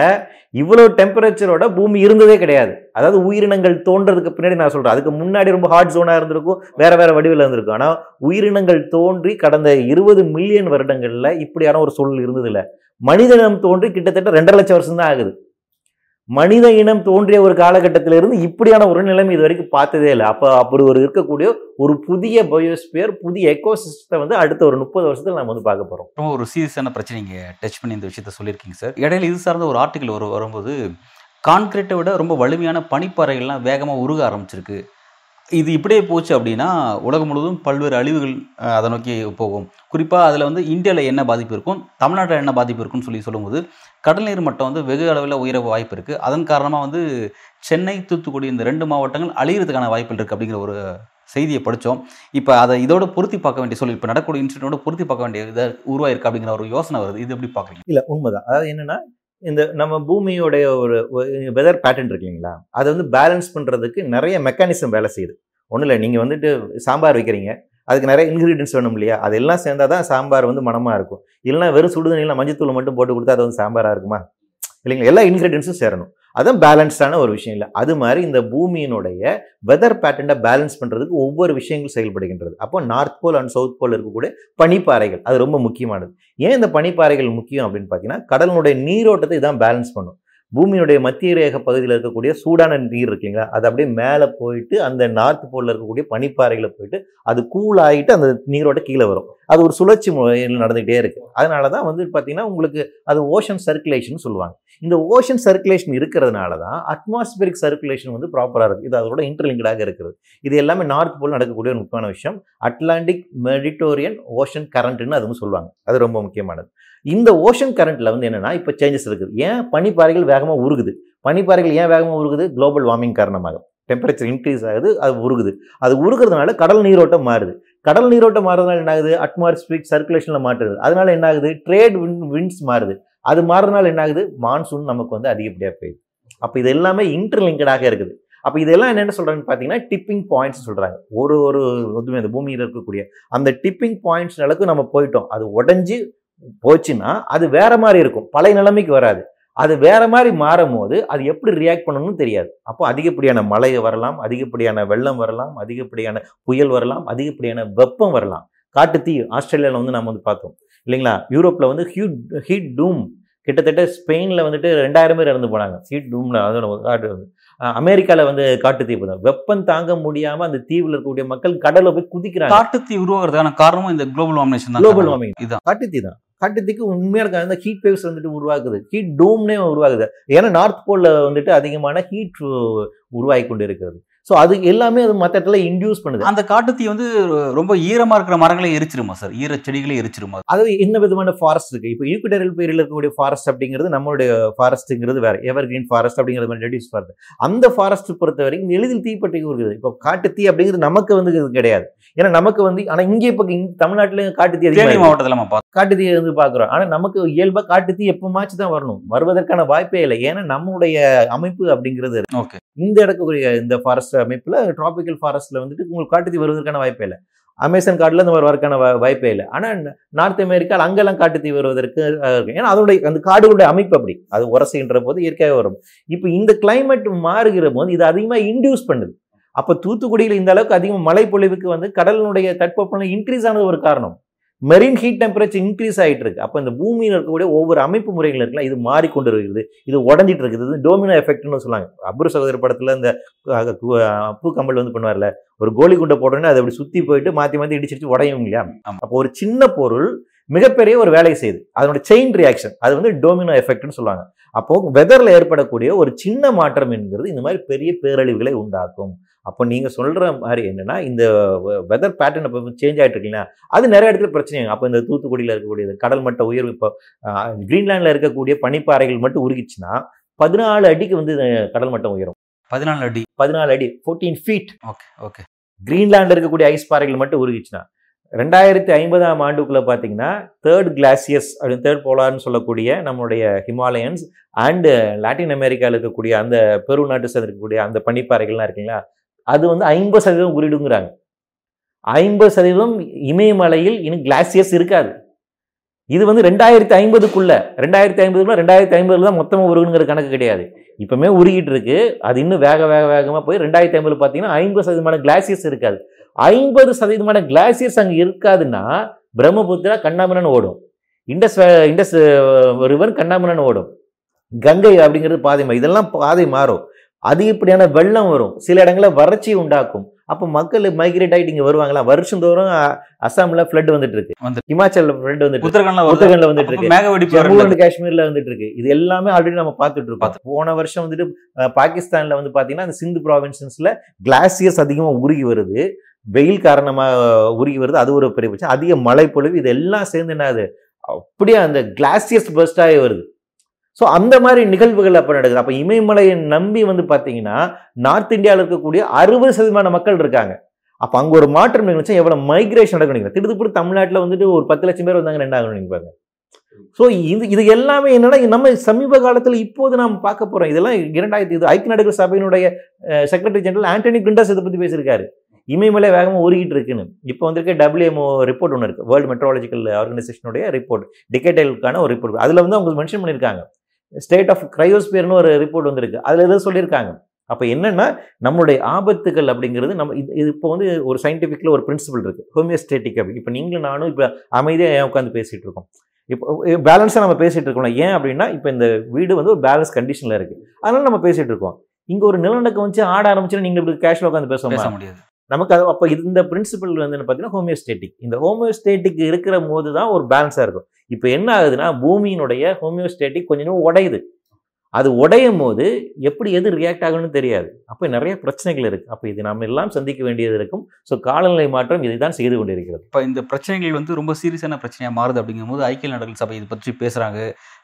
இவ்வளோ டெம்பரேச்சரோட பூமி இருந்ததே கிடையாது. அதாவது உயிரினங்கள் தோன்றதுக்கு பின்னாடி நான் சொல்கிறேன் அதுக்கு முன்னாடி ரொம்ப ஹாட் ஜோனாக இருந்திருக்கும் வேறு வேறு வடிவில் இருந்திருக்கும். ஆனால் உயிரினங்கள் தோன்றி கடந்த இருபது மில்லியன் வருடங்களில் இப்படியான ஒரு சூழல் இருந்ததில்லை. மனிதனம் தோன்றி கிட்டத்தட்ட ரெண்டரை லட்சம் வருஷம் தான் ஆகுது. மனித இனம் தோன்றிய ஒரு காலகட்டத்திலிருந்து இப்படியான ஒரு நிலைமை இது வரைக்கும் பார்த்ததே இல்லை. அப்போ அப்படி ஒரு இருக்கக்கூடிய ஒரு புதிய பயோஸ்பியர் புதிய எக்கோசிஸ்டத்தை வந்து அடுத்த ஒரு முப்பது வருஷத்தில் நம்ம வந்து பார்க்க போகிறோம் ரொம்ப ஒரு சீரியஸான பிரச்சனை டச் பண்ணி இந்த விஷயத்த சொல்லியிருக்கீங்க சார் இடையில இது சார்ந்த ஒரு ஆர்டிக்கல் ஒரு வரும்போது கான்கிரீட்டை விட ரொம்ப வலிமையான பனிப்பாறைகள்லாம் வேகமாக உருக ஆரம்பிச்சிருக்கு. இது இப்படியே போச்சு அப்படின்னா உலகம் முழுவதும் பல்வேறு அழிவுகள் அதை நோக்கி போகும். குறிப்பாக அதில் வந்து இந்தியாவில் என்ன பாதிப்பு இருக்கும் தமிழ்நாட்டில் என்ன பாதிப்பு இருக்கும்னு சொல்லி சொல்லும்போது கடல் நீர் மட்டம் வந்து வெகு அளவில் உயர வாய்ப்பு இருக்குது அதன் காரணமாக வந்து சென்னை தூத்துக்குடி இந்த ரெண்டு மாவட்டங்கள் அழிகிறதுக்கான வாய்ப்புகள் இருக்குது அப்படிங்கிற ஒரு செய்தியை படித்தோம் இப்போ அதை இதோட பொருத்தி பார்க்க வேண்டிய சொல்லி இப்போ நடக்கூடிய இன்சிடென்ட்டோட பொருத்தி பார்க்க வேண்டிய இதை உருவாயிருக்கு அப்படிங்கிற ஒரு யோசனை வருது. இது எப்படி பார்க்குறீங்க? இல்லை உண்மைதான். அதாவது என்னென்னா இந்த நம்ம பூமியோடைய ஒரு வெதர் பேட்டர்ன் இருக்கு இல்லைங்களா? அதை வந்து பேலன்ஸ் பண்ணுறதுக்கு நிறைய மெக்கானிசம் வேலை செய்யுது. ஒன்றும் இல்லை நீங்கள் வந்துட்டு சாம்பார் வைக்கிறீங்க. அதுக்கு நிறைய இன்க்ரீடியன்ஸ் வேணும் இல்லையா? அதெல்லாம் சேர்ந்தால் தான் சாம்பார் வந்து மனமாக இருக்கும். இல்லைன்னா வெறும் சுடுதண்ணியில் மஞ்சத்தூள் மட்டும் போட்டு கொடுத்தா அது வந்து சாம்பாராக இருக்குமா? இல்லைங்களா? எல்லா இன்க்ரீடியன்ஸும் சேரணும். அதுவும் பேலன்ஸ்டான ஒரு விஷயம் இல்லை. அது மாதிரி இந்த பூமியினுடைய வெதர் பேட்டர்னை பேலன்ஸ் பண்ணுறதுக்கு ஒவ்வொரு விஷயங்கள் செயல்படுகின்றது. அப்போ north pole and south pole இருக்கக்கூடிய பனிப்பாறைகள் அது ரொம்ப முக்கியமானது. ஏன் இந்த பனிப்பாறைகள் முக்கியம் அப்படின்னு பார்த்தீங்கன்னா கடலினுடைய நீரோட்டத்தை இதான் பேலன்ஸ் பண்ணும். பூமியினுடைய மத்திய ரேக பகுதியில் இருக்கக்கூடிய சூடான நீர் இருக்குங்களா? அது அப்படியே மேலே போயிட்டு அந்த நார்த் போலில் இருக்கக்கூடிய பனிப்பாறைகளை போயிட்டு அது கூல் ஆகிட்டு அந்த நீரோட கீழே வரும். அது ஒரு சுழற்சி முறையில் நடந்துகிட்டே இருக்கு. அதனால தான் வந்து பார்த்தீங்கன்னா உங்களுக்கு அது ஓஷன் சர்க்குலேஷன் சொல்லுவாங்க. இந்த ஓஷன் சர்க்குலேஷன் இருக்கிறதுனால தான் அட்மாஸ்பியரிக் சர்க்குலேஷன் வந்து ப்ராப்பராக இருக்குது இது அதோட இன்டர்லிங்கடாக இருக்கிறது இது எல்லாமே நார்த் போல் நடக்கக்கூடிய ஒரு முக்கியமான விஷயம். அட்லாண்டிக் மெடிட்டோரியன் ஓஷன் கரண்ட்னு அதுவும் சொல்லுவாங்க. அது ரொம்ப முக்கியமானது. இந்த ஓஷன் கரண்ட்டில் வந்து என்னென்னா இப்போ சேஞ்சஸ் இருக்குது. ஏன்? பனிப்பாறைகள் வேகமாக உருகுது. பனிப்பாறைகள் ஏன் வேகமாக உருகுது? குளோபல் வார்மிங் காரணமாக. டெம்பரேச்சர் இன்க்ரீஸ் ஆகுது அது உருகுது. அது உருகிறதுனால கடல் நீரோட்டம் மாறுது. கடல் நீரோட்டம் மாறுறதுனால என்ன ஆகுது அட்மாஸ்பியரிக் சர்க்குலேஷனில் மாற்றுறது அதனால என்ன ஆகுது ட்ரேட் வின் விண்ட்ஸ் மாறுது. அது மாறுறதுனால என்ன ஆகுது மான்சூன் நமக்கு வந்து அதிகப்படியாக பெய்யுது. அப்போ இது எல்லாமே இன்டர்லிங்கடாக இருக்குது. அப்போ இதெல்லாம் என்னென்ன சொல்கிறாங்கன்னு பார்த்தீங்கன்னா டிப்பிங் பாயிண்ட்ஸ் சொல்கிறாங்க ஒரு ஒரு இதுவுமே இந்த பூமியில் இருக்கக்கூடிய அந்த டிப்பிங் பாயிண்ட்ஸ் அளவுக்கு நம்ம போயிட்டோம். அது உடஞ்சி போச்சுன்னா அது வேற மாதிரி இருக்கும். பழைய நிலைமைக்கு வராது. அது வேற மாதிரி மாறும் போது அது எப்படி ரியாக்ட் பண்ணணும்னு தெரியாது. அப்போ அதிகப்படியான மழை வரலாம் அதிகப்படியான வெள்ளம் வரலாம் அதிகப்படியான புயல் வரலாம் அதிகப்படியான வெப்பம் வரலாம். காட்டுத்தீ ஆஸ்திரேலியாவில் வந்து நம்ம வந்து பார்த்தோம். இல்லைங்களா? யூரோப்பில் வந்து ஹியூட் ஹீட் டூம் கிட்டத்தட்ட ஸ்பெயினில் வந்துட்டு ரெண்டாயிரம் பேர் இறந்து போனாங்க. ஹீட் டூம்ல அதோட காட்டு வந்து அமெரிக்காவில் வந்து காட்டுத்தீ போதும் வெப்பம் தாங்க முடியாமல் அந்த தீவில் இருக்கக்கூடிய மக்கள் கடலில் போய் குதிக்கிறாங்க. காட்டுத்தீ உருவாகிறதுக்கான காரணமும் இந்த குளோபல் வார்மினேஷன் தான். குளோபல். வார்மிங் இதுதான் காட்டுத்தீ தான். காட்டுத்திக்கு உண்மையாக இருக்க அந்த ஹீட் வேவ்ஸ் வந்துட்டு உருவாக்குது. ஹீட் டூம்னே உருவாகுது. ஏன்னா நார்த் போலில் வந்துட்டு அதிகமான ஹீட் உருவாகி கொண்டு இருக்கிறது ஸோ அது எல்லாமே அது மற்ற இடத்துல இன்டியூஸ் பண்ணுது. அந்த காட்டுத்தீ வந்து ரொம்ப ஈரமா இருக்கிற மரங்களை எரிச்சிருமா சார்? ஈர செடிகளை எரிச்சிருமா? அது என்ன விதமான ஃபாரஸ்ட் இருக்கு? இப்போ ஈக்குடரியல் பீரியட்ல இருக்கக்கூடிய ஃபாரஸ்ட் அப்படிங்கிறது நம்மளுடைய ஃபாரஸ்ட்டுங்கிறது வேற. எவர் கிரீன் ஃபாரஸ்ட் அப்படிங்கிறது மாதிரி ரெடியூஸ் ஃபாரஸ்ட் அந்த ஃபாரஸ்ட் பொறுத்த வரைக்கும் எளிதில் தீப்பற்றி இருக்குது இப்போ காட்டுத்தீ அப்படிங்கிறது நமக்கு வந்து கிடையாது. ஏன்னா நமக்கு வந்து ஆனா இங்கே இப்போ தமிழ்நாட்டில் காட்டுத்தீ அதிகமாக. மாவட்டத்தில் காட்டுத்தீ வந்து பார்க்குறோம். ஆனால் நமக்கு இயல்பா காட்டுத்தீ எப்பமாச்சும் தான் வரணும். வருவதற்கான வாய்ப்பே இல்லை. ஏன்னா நம்மளுடைய அமைப்பு அப்படிங்கிறது. ஓகே. இந்த இடக்கூடிய இந்த ஃபாரஸ்ட் அமைப்பில் ட்ராபிக்கல் ஃபாரஸ்ட்டில் வந்துட்டு உங்களுக்கு காட்டுத்தீ வருவதற்கான வாய்ப்பே இல்லை. அமேசான் காட்டில் இந்த மாதிரி வரக்கான வா- வாய்ப்பே இல்லை. ஆனால் நார்த் அமெரிக்காவில் அங்கெல்லாம் காட்டுத்தீ வருவதற்கு ஏன்னா அதனுடைய அந்த காடுகளுடைய அமைப்பு அப்படி. அது உரசுகின்ற போது இயற்கையாக வரும். இப்போ இந்த கிளைமேட் மாறுகிற போது இது அதிகமாக இன்டியூஸ் பண்ணுது. அப்போ தூத்துக்குடியில் இந்த அளவுக்கு அதிகமாக மழை பொழிவுக்கு வந்து கடலினுடைய தட்பவெப்பநிலை இன்க்ரீஸ் ஆனது ஒரு காரணம். மெரின் ஹீட் டெம்பரேச்சர் இன்க்ரீஸ் ஆகிட்டு இருக்கு அப்போ இந்த பூமியில் இருக்கக்கூடிய ஒவ்வொரு அமைப்பு முறைகள் இருக்கலாம். இது மாறிக்கொண்டு இருக்குது இது உடஞ்சிட்டு இருக்குது இது டோமினோ எஃபெக்ட்னு சொல்லுவாங்க. அப்ரு சகோதர படத்தில் இந்த அஹ், கு- அஹ், பூக்கம்பல் வந்து பண்ணுவார்ல. ஒரு கோலி குண்டை போட்டோன்னே அதை அப்படி சுற்றி போயிட்டு மாற்றி மாற்றி இடிச்சிட்டு உடையும் இல்லையா. அப்போ ஒரு சின்ன பொருள் மிகப்பெரிய ஒரு வேலையை செய்யுது. அதனோட செயின் ரியாக்ஷன் அது வந்து டோமினோ எஃபெக்ட்னு சொல்லுவாங்க. அப்போ வெதர்ல ஏற்படக்கூடிய ஒரு சின்ன மாற்றம் என்கிறது இந்த மாதிரி பெரிய பேரழிவுகளை உண்டாக்கும். அப்போ நீங்க சொல்ற மாதிரி என்னன்னா இந்த வெதர் பேட்டர்ன் இப்போ சேஞ்ச் ஆயிட்டு இருக்கீங்களா அது நிறைய இடத்துல பிரச்சனை. அப்போ இந்த தூத்துக்குடியில் இருக்கக்கூடியது கடல் மட்ட உயர்வு இப்போ ஆஹ், கிரீன்லாந்துல இருக்கக்கூடிய பனிப்பாறைகள் மட்டும் உருகிச்சுன்னா பதினாலு அடிக்கு வந்து கடல் மட்டம் உயரும். பதினாலு அடி. பதினாலு அடி ஃபோர்டீன் ஃபீட் ஓகே ஓகே. கிரீன்லாண்டில் இருக்கக்கூடிய ஐஸ் பாறைகள் மட்டும் உருகிச்சுன்னா ரெண்டாயிரத்தி ஐம்பதாம் ஆண்டுக்குள்ள பார்த்தீங்கன்னா தேர்ட் கிளாசியஸ் அப்படின்னு தேர்ட் போலார்னு சொல்லக்கூடிய நம்மளுடைய ஹிமாலயன்ஸ் அண்டு லாட்டின் அமெரிக்காவில் இருக்கக்கூடிய அந்த பெரு நாட்டு சேர்ந்து இருக்கக்கூடிய அந்த பனிப்பாறைகள்லாம் இருக்குங்களா அது வந்து ஐம்பது சதவீதம் உருடுங்கிறாங்க ஐம்பது சதவீதம் இமயமலையில் இன்னும் கிளாசியஸ் இருக்காது. இது வந்து ரெண்டாயிரத்தி ஐம்பதுக்குள்ள ரெண்டாயிரத்தி ஐம்பதுக்குள்ள ரெண்டாயிரத்தி ஐம்பதுல தான் மொத்தமாக உருகுங்கிற கணக்கு கிடையாது. இப்பவுமே உருகிட்டு இருக்கு. அது இன்னும் வேக வேக வேகமாக போய் ரெண்டாயிரத்தி ஐம்பதுல பார்த்தீங்கன்னா ஐம்பது சதவீதமான கிளாசியஸ் இருக்காது. ஐம்பது சதவீதமான கிளாசியர்ஸ் அங்கே இருக்காதுன்னா பிரம்மபுத்திரா கண்ணாமனன் ஓடும். இண்டஸ் இண்டஸ் ரிவர் கண்ணாமரன் ஓடும். கங்கை அப்படிங்கிறது பாதை மா- இதெல்லாம் பாதை மாறும். அதிகப்படியான வெள்ளம் வரும். சில இடங்களில் வறட்சி உண்டாக்கும். அப்போ மக்கள் மைக்ரேட் ஆகிட்டு இங்கே வருவாங்களா? வருஷந்தோறும் அ- அஸ்ஸாம்ல ஃப்ளட் வந்துட்டு இருக்கு ஹிமாச்சல்ல ஃப்ளட் வந்துட்டு இருக்கு உத்தரகாண்ட்ல உத்தரகாண்ட்ல வந்துட்டு இருக்கு அப்ப மேக வெடிப்பு ஜம்மு வரும்ல? அண்ட் காஷ்மீர்ல வந்துட்டு இருக்கு இது எல்லாமே ஆல்ரெடி நம்ம பார்த்துட்டு இருக்கோம் போன வருஷம் வந்துட்டு பாகிஸ்தான்ல வந்து பாத்தீங்கன்னா அந்த சிந்து ப்ராவின்சன்ஸ்ல கிளாசியர்ஸ் அதிகமா உருகி வருது. வெயில் காரணமா அஹ், உருகி வருது. அது ஒரு பெரிய பிரச்சனை. அதிக மழை பொழிவு. இது எல்லாம் சேர்ந்து என்னது அப்படியே அந்த கிளாசியர்ஸ் பர்ஸ்ட் ஆகி வருது. ஸோ அந்த மாதிரி நிகழ்வுகள் அப்போ நடக்குது. அப்போ இமயமலையை நம்பி வந்து பார்த்தீங்கன்னா நார்த் இந்தியாவில் இருக்கக்கூடிய அறுபது சதவீதமான மக்கள் இருக்காங்க. அப்போ அங்கே ஒரு மாற்றம் நிகழ்ச்சி எவ்வளோ மைக்ரேஷன் நடக்கும் திடுத்துப்படி தமிழ்நாட்டில் வந்துட்டு ஒரு பத்து லட்சம் பேர் வந்தாங்க ரெண்டாக நினைப்பாங்க ஸோ இது இது எல்லாமே என்னன்னா நம்ம சமீப காலத்தில் இப்போது நாம் பார்க்க போகிறோம் இதெல்லாம் இரண்டாயிரத்தி இது ஐக்கிய நாடுகள் சபையினுடைய செக்ரட்டரி ஜெனரல் ஆண்டனி குண்டஸ் இதை பற்றி பேசியிருக்காரு. இமயமலை வேகமாக உருகிட்டு இருக்குன்னு. இப்போ வந்திருக்க டபிள்யூஎம்ஓ ரிப்போர்ட் ஒன்று இருக்குது வேர்ல்டு மெட்ரோலஜிக்கல் ஆர்கனைசேஷனுடைய ரிப்போர்ட் டிகேட்டலுக்கான ஒரு ரிப்போர்ட் அதில் வந்து அவங்க மென்ஷன் பண்ணியிருக்காங்க. ஸ்டேட் ஆஃப் கிரையோஸ்பியர்னு ஒரு ரிப்போர்ட் வந்திருக்கு. அதில் எதாவது சொல்லியிருக்காங்க. அப்போ என்னன்னா நம்மளுடைய ஆபத்துகள் அப்படிங்கிறது நம்ம இது இப்போ வந்து ஒரு சயின்டிஃபிக்கில் ஒரு பிரின்சிபல் இருக்கு. ஹோமியோஸ்டேட்டிக் அப்படி. இப்போ நீங்களும் நானும் இப்போ அமைதியாக ஏன் உட்காந்து பேசிட்டு இருக்கோம்? இப்போ பேலன்ஸாக நம்ம பேசிட்டு இருக்கோம்ல. ஏன் அப்படின்னா இப்போ இந்த வீடு வந்து ஒரு பேலன்ஸ் கண்டிஷனில் இருக்கு. அதனால நம்ம பேசிட்டு இருக்கோம். இங்க ஒரு நிலநடுக்கம் வச்சு ஆட ஆரம்பிச்சுன்னா நீங்க இப்படி கேஷுவலாக உட்காந்து பேச முடியாது. நமக்கு அது அப்போ இந்த பிரின்சிபல் வந்து என்ன பார்த்தீங்கன்னா ஹோமியோஸ்டேட்டிக் இந்த ஹோமியோஸ்டேட்டிக் இருக்கிற போது தான் ஒரு பேலன்ஸாக இருக்கும். இப்போ என்ன ஆகுதுன்னா பூமியினுடைய ஹோமியோஸ்டேட்டிக் கொஞ்சம் உடையுது. அது உடையும் போது எப்படி எது ரியாக்ட் ஆகணும்னு தெரியாது. அப்போ நிறைய பிரச்சனைகள் இருக்குது அப்போ இது நம்ம எல்லாம் சந்திக்க வேண்டியது இருக்கும். ஸோ காலநிலை மாற்றம் இதை தான் செய்து கொண்டிருக்கிறது. இப்போ இந்த பிரச்சனைகள் வந்து ரொம்ப சீரியஸான பிரச்சனையாக மாறுது அப்படிங்கும்போது ஐக்கிய நாடுகள் சபை இதை பற்றி பேசுகிறாங்க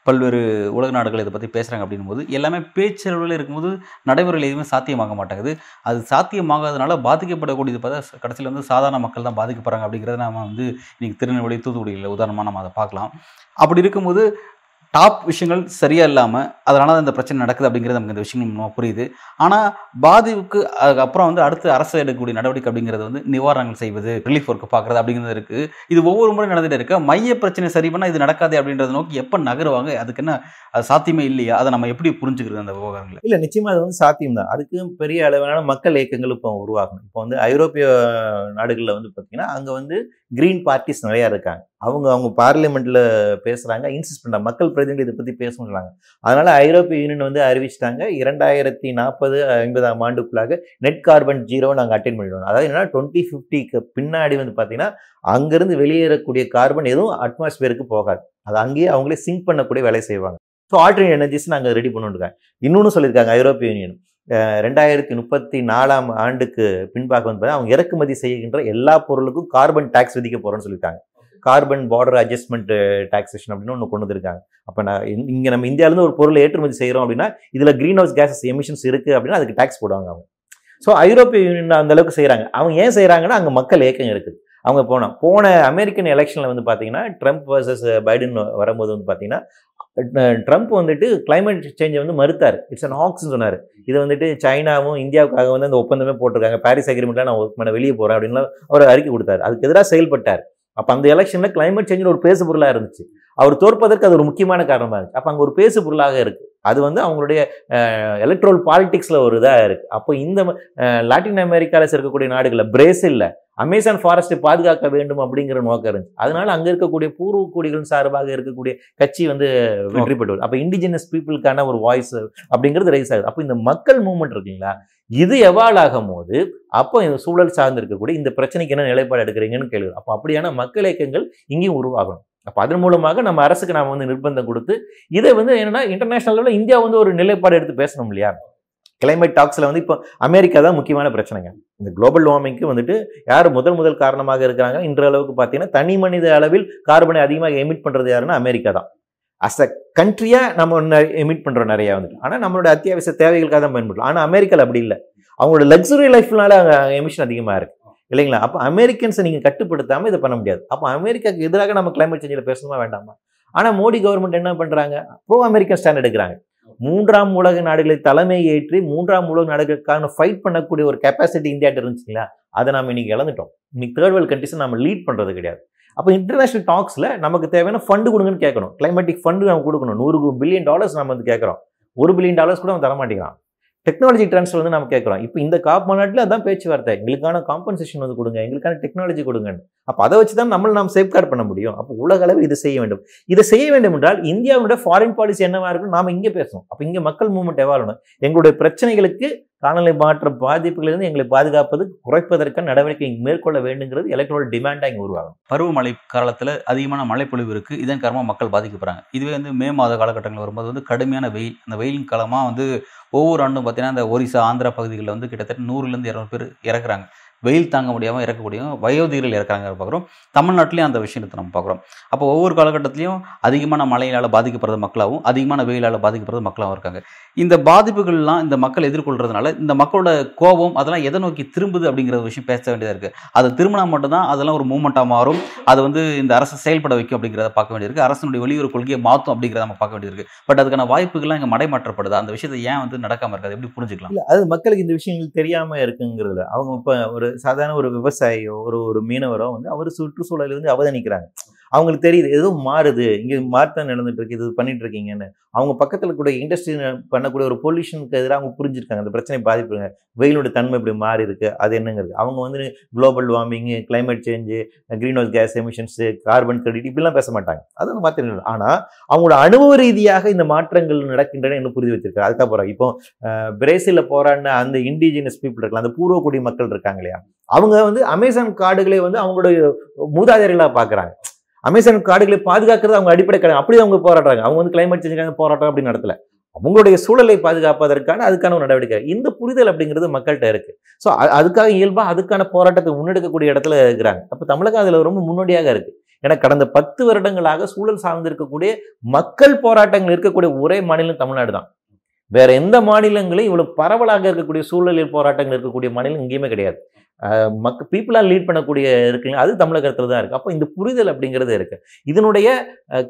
பல்வேறு உலக நாடுகள் இதை பற்றி பேசுகிறாங்க அப்படிங்கும்போது எல்லாமே பேச்சளவில் இருக்கும்போது நடைமுறையில் எதுவுமே சாத்தியமாக மாட்டேங்குது. அது சாத்தியமாகாதனால பாதிக்கப்படக்கூடியது பார்த்தா கடைசியில் வந்து சாதாரண மக்கள் தான் பாதிக்கப்படுறாங்க அப்படிங்கிறத நம்ம வந்து இன்றைக்கி திருநெல்வேலி தூத்துக்குடியில் உதாரணமாக நம்ம அதை பார்க்கலாம். அப்படி இருக்கும்போது டாப் விஷயங்கள் சரியா இல்லாமல் அதனால தான் இந்த பிரச்சனை நடக்குது அப்படிங்கிறது நமக்கு இந்த விஷயங்கள் நம்ம புரியுது. ஆனால் பாதிப்புக்கு அதுக்கப்புறம் வந்து அடுத்து அரசு எடுக்கக்கூடிய நடவடிக்கை அப்படிங்கிறது வந்து நிவாரணங்கள் செய்வது ரிலீஃப் ஒர்க்கு பார்க்குறது அப்படிங்கிறது இருக்குது இது ஒவ்வொரு முறை நடந்துகிட்டே இருக்கு. மைய பிரச்சனை சரி பண்ணால் இது நடக்காது அப்படின்றத நோக்கி எப்போ நகருவாங்க? அதுக்கு என்ன அது சாத்தியமே இல்லையா? அதை நம்ம எப்படி புரிஞ்சுக்கிறது அந்த விவகாரங்களை? இல்லை நிச்சயமாக அது வந்து சாத்தியம் தான். அதுக்கு பெரிய அளவிலான மக்கள் இயக்கங்கள் இப்போ உருவாகணும். இப்போ வந்து ஐரோப்பிய நாடுகளில் வந்து பார்த்திங்கன்னா அங்கே வந்து க்ரீன் பார்ட்டிஸ் நிறையா இருக்காங்க. அவங்க அவங்க பார்லிமெண்ட்டில் பேசுகிறாங்க இன்சிஸ்ட் பண்ணுறாங்க மக்கள் பிரதிநிதி இதை பற்றி பேசணுன்றாங்க அதனால் ஐரோப்பிய யூனியன் வந்து அறிவிச்சிட்டாங்க இரண்டாயிரத்தி நாற்பது ஐம்பதாம் ஆண்டுக்குள்ளாக நெட் கார்பன் ஜீரோ நாங்கள் அட்டைன் பண்ணிடுவோம் அதாவது என்னென்னா டுவெண்ட்டி ஃபிஃப்டிக்கு பின்னாடி வந்து பார்த்தீங்கன்னா அங்கேருந்து வெளியேறக்கூடிய கார்பன் எதுவும் அட்மாஸ்பியருக்கு போகாது. அது அங்கேயே அவங்களே சிங்க் பண்ணக்கூடிய வேலை செய்வாங்க. ஸோ ஆல்டர்னேட் எனர்ஜிஸ் நாங்கள் ரெடி பண்ணிருக்காங்க இன்னொன்று சொல்லியிருக்காங்க ஐரோப்பிய யூனியன் ரெண்டாயிரத்தி முப்பத்தி நாலாம் ஆண்டுக்கு பின்பாக வந்து அவங்க இறக்குமதி செய்கின்ற எல்லா பொருளுக்கும் கார்பன் டேக்ஸ் விதிக்க போகிறோன்னு சொல்லியிருக்காங்க. கார்பன் பார்டர் அட்ஜஸ்ட்மெண்ட் டாக்ஸேஷன் அப்படின்னு ஒன்று கொண்டு வந்திருக்காங்க. அப்போ நான் இங்கே நம்ம இந்தியாவிலேருந்து ஒரு பொருளை ஏற்றுமதி செய்கிறோம் அப்படின்னா இதில் க்ரீன் ஹவுஸ் கேஸஸ் எமிஷன்ஸ் இருக்குது அப்படின்னா அதுக்கு டேக்ஸ் போடுவாங்க அவங்க. ஸோ ஐரோப்பிய யூனியன் அந்த அளவுக்கு செய்கிறாங்க அவங்க ஏன் செய்கிறாங்கன்னா அங்கே மக்கள் ஏக்கம் இருக்குது அவங்க போனோம் போன அமெரிக்கன் எலெக்ஷனில் வந்து பார்த்தீங்கன்னா ட்ரம்ப் வர்சஸ் பைடன் uh, வரும்போது வந்து பார்த்தீங்கன்னா ட்ரம்ப் வந்துட்டு கிளைமேட் சேஞ்சை வந்து மறுத்தார். இட்ஸ் அன் ஹாக்ஸ்னு சொன்னார். இது வந்துட்டு சைனாவும் இந்தியாவுக்காக வந்து அந்த ஒப்பந்தமே போட்டிருக்காங்க. பாரிஸ் அக்ரிமெண்ட்டில் நான் ஒர்க் பண்ண வெளியே போகிறேன் அப்படின்னு அவர் அறிக்கை கொடுத்தாரு. அதுக்கு எதிராக செயல்பட்டார். அப்போ அந்த எலெக்ஷனில் கிளைமேட் சேஞ்சில் ஒரு பேசு பொருளாக இருந்துச்சு. அவர் தோற்பதற்கு அது ஒரு முக்கியமான காரணமாக இருந்துச்சு. அப்போ அங்கே ஒரு பேசு பொருளாக இருக்குது அது வந்து அவங்களுடைய எலக்ட்ரோல் பாலிட்டிக்ஸில் ஒரு இதாக இருக்குது அப்போ இந்த லாட்டின் அமெரிக்காவில் இருக்கக்கூடிய நாடுகளில் பிரேசிலில் அமேசான் ஃபாரஸ்ட்டை பாதுகாக்க வேண்டும் அப்படிங்கிற நோக்கம் இருந்துச்சு. அதனால் அங்கே இருக்கக்கூடிய பூர்வ சார்பாக இருக்கக்கூடிய கட்சி வந்து வெற்றி பெற்று அப்போ இண்டிஜினஸ் பீப்புளுக்கான ஒரு வாய்ஸ் அப்படிங்கிறது ரைஸ் ஆகுது. அப்போ இந்த மக்கள் மூவ்மெண்ட் இருக்குங்களா? இது எவால் ஆகும் போது அப்போ இந்த சூழல் சார்ந்து இருக்கக்கூடிய இந்த பிரச்சனைக்கு என்ன நிலைப்பாடு எடுக்கிறீங்கன்னு கேள்வி அப்போ அப்படியான மக்கள் இயக்கங்கள் இங்கேயும் உருவாகணும். அப்போ அதன் மூலமாக நம்ம அரசுக்கு நாம் வந்து நிர்பந்தம் கொடுத்து இதை வந்து என்னன்னா இன்டர்நேஷனல் லெவலில் இந்தியா வந்து ஒரு நிலைப்பாடு எடுத்து பேசணும் இல்லையா? கிளைமேட் டாக்ஸில் வந்து இப்போ அமெரிக்கா தான் முக்கியமான பிரச்சனைங்க. இந்த குளோபல் வார்மிங்க்கு வந்துட்டு யார் முதல் முதல் காரணமாக இருக்கிறாங்க? இன்ற அளவுக்கு பார்த்தீங்கன்னா தனி மனித அளவில் கார்பனை அதிகமாக எமிட் பண்ணுறது யாருன்னா அமெரிக்கா தான். அஸ் அ கண்ட்ரியாக நம்ம எமிட் பண்ணுறோம் நிறையா வந்துட்டு. ஆனால் நம்மளோட அத்தியாவசிய தேவைகளுக்காக தான் பயன்படுறோம். ஆனால் அமெரிக்காவில் அப்படி இல்லை. அவங்களோட லக்ஸுரி லைஃப்னால அங்கே எமிஷன் அதிகமாக இருக்குது இல்லைங்களா? அப்போ அமெரிக்கன்ஸை நீங்கள் கட்டுப்படுத்தாமல் இதை பண்ண முடியாது. அப்போ அமெரிக்காக்கு எதிராக நம்ம கிளைமேட் சேஞ்சில் பேசணுமா வேண்டாமா? ஆனால் மோடி கவர்மெண்ட் என்ன பண்ணுறாங்க ப்ரோ அமெரிக்கன் ஸ்டாண்ட் எடுக்கிறாங்க. மூன்றாம் உலக நாடுகளை தலைமை ஏற்றி மூன்றாம் உலக நாடுகளுக்கான ஃபைட் பண்ணக்கூடிய ஒரு கெப்பாசிட்டி இந்தியாட்ட இருந்துச்சுங்களா? அதை நம்ம இன்னைக்கு இழந்துட்டோம். இன்னைக்கு தேர்ட் வேர்ல்டு கண்ட்ரிஸை நம்ம லீட் பண்ணுறது கிடையாது. அப்போ இன்டர்நேஷனல் டாக்ஸில் நமக்கு தேவையான ஃபண்டு கொடுங்கன்னு கேட்கணும். கிளைமேட்டிக் ஃபண்டு நம்ம கொடுக்கணும். நூறு பில்லியன் டாலர்ஸ் நம்ம வந்து கேட்குறோம். ஒரு பில்லியன் டாலர்ஸ் கூட அவன் தர மாட்டேங்கிறான் டெக்னாலஜி ட்ரான்ஸ்ஃபர் வந்து நம்ம கேட்குறோம். இப்போ இந்த காப் மாநாட்டில் அதான் பேச்சுவார்த்தை. எங்களுக்கான காம்பன்சேஷன் வந்து கொடுங்க. எங்களுக்கான டெக்னாலஜி கொடுங்கன்னு. அப்போ அதை வச்சு தான் நம்மளை நாம் சேஃப்கார்ட் பண்ண முடியும். அப்போ உலக இதை செய்ய வேண்டும். இதை செய்ய வேண்டும் என்றால் இந்தியாவோட ஃபாரின் பாலிசி என்னவாக இருக்கும் நாம் இங்கே பேசணும். அப்போ இங்கே மக்கள் மூவ்மெண்ட் எவாளணும் எங்களுடைய பிரச்சனைகளுக்கு காலநிலை மாற்ற பாதிப்புகளிலிருந்து எங்களை பாதுகாப்பது குறைப்பதற்கான நடவடிக்கை மேற்கொள்ள வேண்டுங்கிறது எலக்ட்ரோல் டிமாண்டாக இங்கே உருவாகும். பருவமழை காலத்தில் அதிகமான மழைப்பொழிவு இருக்குது இதன் காரணமாக மக்கள் பாதிக்கப்படுறாங்க. இதுவே வந்து மே மாத காலகட்டங்கள் வரும்போது வந்து கடுமையான வெயில் அந்த வெயிலின் காலமாக வந்து ஒவ்வொரு ஆண்டும் பார்த்தீங்கன்னா இந்த ஒரிசா ஆந்திரா பகுதிகளில் வந்து கிட்டத்தட்ட நூறுலேருந்து இரநூறு பேர் இறக்குறாங்க. வெயில் தாங்க முடியாமல் இறக்கக்கூடிய வயோதிகர்கள் இறக்குறாங்க பார்க்குறோம். தமிழ்நாட்டிலையும் அந்த விஷயத்தை நம்ம பார்க்குறோம். அப்போ ஒவ்வொரு காலகட்டத்திலையும் அதிகமான மழையினால் பாதிக்கப்படுறது மக்களாகவும் அதிகமான வெயிலால் பாதிக்கப்படுறது மக்களாகவும் இருக்காங்க. இந்த பாதிப்புகள்லாம் இந்த மக்கள் எதிர்கொள்கிறதுனால இந்த மக்களோட கோபம் அதெல்லாம் எதை நோக்கி திரும்புது அப்படிங்கிற ஒரு விஷயம் பேச வேண்டியதாக இருக்குது அது திரும்பினா மட்டும்தான் அதெல்லாம் ஒரு மூமெண்ட்டாக மாறும். அது வந்து இந்த அரசு செயல்பட வைக்கும் அப்படிங்கிறத பார்க்க வேண்டியிருக்கு அரசனுடைய வெளியுறவு கொள்கையை மாற்றும் அப்படிங்கிறத நம்ம பார்க்க வேண்டியிருக்கு பட் அதுக்கான வாய்ப்புகள்லாம் இங்கே மடைமாற்றப்படுது. அந்த விஷயத்தை ஏன் வந்து நடக்காமல் இருக்காது? எப்படி புரிஞ்சுக்கலாம்? அது மக்களுக்கு இந்த விஷயங்கள் தெரியாமல் இருக்குங்கிறது அவங்க இப்போ ஒரு சாதாரண ஒரு விவசாயியோ ஒரு ஒரு மீனவரோ வந்து அவர் சுற்றுச்சூழலை வந்து அவதானிக்கிறாங்க. அவங்களுக்கு தெரியுது ஏதோ மாறுது. இங்கே மாற்றம் நடந்துட்டு இருக்கு இது பண்ணிட்டு இருக்கீங்கன்னு. அவங்க பக்கத்தில் கூட இண்டஸ்ட்ரி பண்ணக்கூடிய ஒரு பொல்யூஷனுக்கு எதிராக அவங்க புரிஞ்சிருக்காங்க. அந்த பிரச்சனை பாதிப்புங்க. வெயிலோட தன்மை இப்படி மாறி இருக்கு அது என்னங்கிறது. அவங்க வந்து global warming climate change greenhouse gas emissions carbon credit இப்படிலாம் பேச மாட்டாங்க. அது மாத்திரம் ஆனால் அவங்களோட அனுபவ ரீதியாக இந்த மாற்றங்கள் நடக்கின்றன என்ன புரிஞ்சு வச்சிருக்காரு அதுக்காக போறாங்க. இப்போ பிரேசிலில் போராடின அந்த இண்டிஜினஸ் பீப்புள் இருக்கலாம் அந்த பூர்வக்குடி மக்கள் இருக்காங்க இல்லையா? அவங்க வந்து அமேசான் காடுகளை வந்து அவங்களுடைய மூதாதையர்களாக பார்க்குறாங்க அமேசான் காடுகளை பாதுகாக்கிறது அவங்க அடிப்படை கடை அப்படி அவங்க போராடுறாங்க. அவங்க வந்து கிளைமேட் சேஞ்சுக்காக போராட்டம் அப்படின்னு நடத்தல. அவங்களுடைய சூழலை பாதுகாப்பதற்கான அதுக்கான ஒரு நடவடிக்கை. இந்த புரிதல் அப்படிங்கிறது மக்கள்கிட்ட இருக்கு. ஸோ அதுக்காக இயல்பாக அதுக்கான போராட்டத்தை முன்னெடுக்கக்கூடிய இடத்துல இருக்கிறாங்க. அப்போ தமிழகம் அதில் ரொம்ப முன்னோடியாக இருக்கு. ஏன்னா கடந்த பத்து வருடங்களாக சூழல் சார்ந்து இருக்கக்கூடிய மக்கள் போராட்டங்கள் இருக்கக்கூடிய ஒரே மாநிலம் தமிழ்நாடு தான். வேற எந்த மாநிலங்களும் இவ்வளவு பரவலாக இருக்கக்கூடிய சூழலில் போராட்டங்கள் இருக்கக்கூடிய மாநிலம் எங்கேயுமே கிடையாது. மக்க பீப்புளாக லீட் பண்ணக்கூடிய இருக்குங்க அது தமிழகத்தில் தான் இருக்குது அப்போ இந்த புரிதல் அப்படிங்கிறது இருக்குது இதனுடைய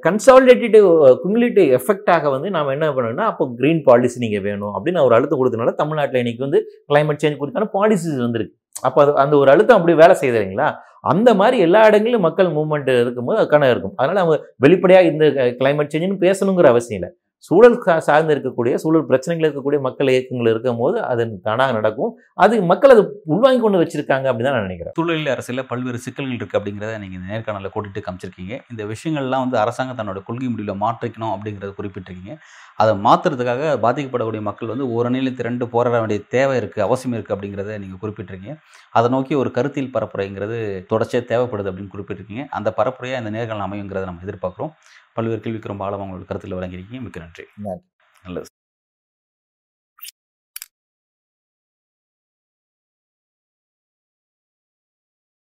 கன்சாலிடேட்டிவ் குமுலேட்டிவ் எஃபெக்டாக வந்து நாம் என்ன பண்ணணும்னா அப்போ க்ரீன் பாலிசி நீங்கள் வேணும் அப்படின்னு ஒரு அழுத்தம் கொடுத்தனால தமிழ்நாட்டில் இன்றைக்கி வந்து கிளைமேட் சேஞ்ச் குறித்தான பாலிசிஸ் வந்துருக்கு. அப்போ அது அந்த ஒரு அழுத்தம் அப்படி வேலை செய்யுதுங்களா அந்த மாதிரி எல்லா இடங்களிலும் மக்கள் மூவ்மெண்ட் இருக்கும்போது கணக்கு இருக்கும். அதனால் அவங்க வெளிப்படையாக இந்த கிளைமேட் சேஞ்சுன்னு பேசணுங்கிற அவசியம் இல்லை. சூழல் சார்ந்து இருக்கக்கூடிய சூழல் பிரச்சனைகள் இருக்கக்கூடிய மக்கள் இயக்கங்கள் இருக்கும் போது அது தானாக நடக்கும். அது மக்கள் அதை உள்வாங்கி கொண்டு வச்சிருக்காங்க அப்படின்னு நான் நினைக்கிறேன். சூழலில் அரசியல் பல்வேறு சிக்கல்கள் இருக்குது அப்படிங்கிறத நீங்கள் இந்த நேர்காணலில் கூட்டிட்டு காமிச்சிருக்கீங்க. இந்த விஷயங்கள்லாம் வந்து அரசாங்கம் தன்னோட கொள்கை முடிவில் மாற்றிக்கணும் அப்படிங்கிறத குறிப்பிட்டிருக்கீங்க. அதை மாற்றுறதுக்காக பாதிக்கப்படக்கூடிய மக்கள் வந்து ஒரு அணியில் திரண்டு போராட வேண்டிய தேவை இருக்குது அவசியம் இருக்குது அப்படிங்கிறத நீங்கள் குறிப்பிட்டிருக்கீங்க. அதை நோக்கி ஒரு கருத்தியல் பரப்புரைங்கிறது தொடர்ச்சியாக தேவைப்படுது அப்படின்னு குறிப்பிட்டிருக்கீங்க. அந்த பரப்புரையாக இந்த நேர்காணல் அமையுங்கிறத நம்ம எதிர்பார்க்குறோம். பல்வேறு கேள்விக்கு ரொம்ப ஆழமாக உங்களோட கருத்தில் வழங்கியிருக்கீங்க. மிக்க நன்றி. நன்றி. நல்லது.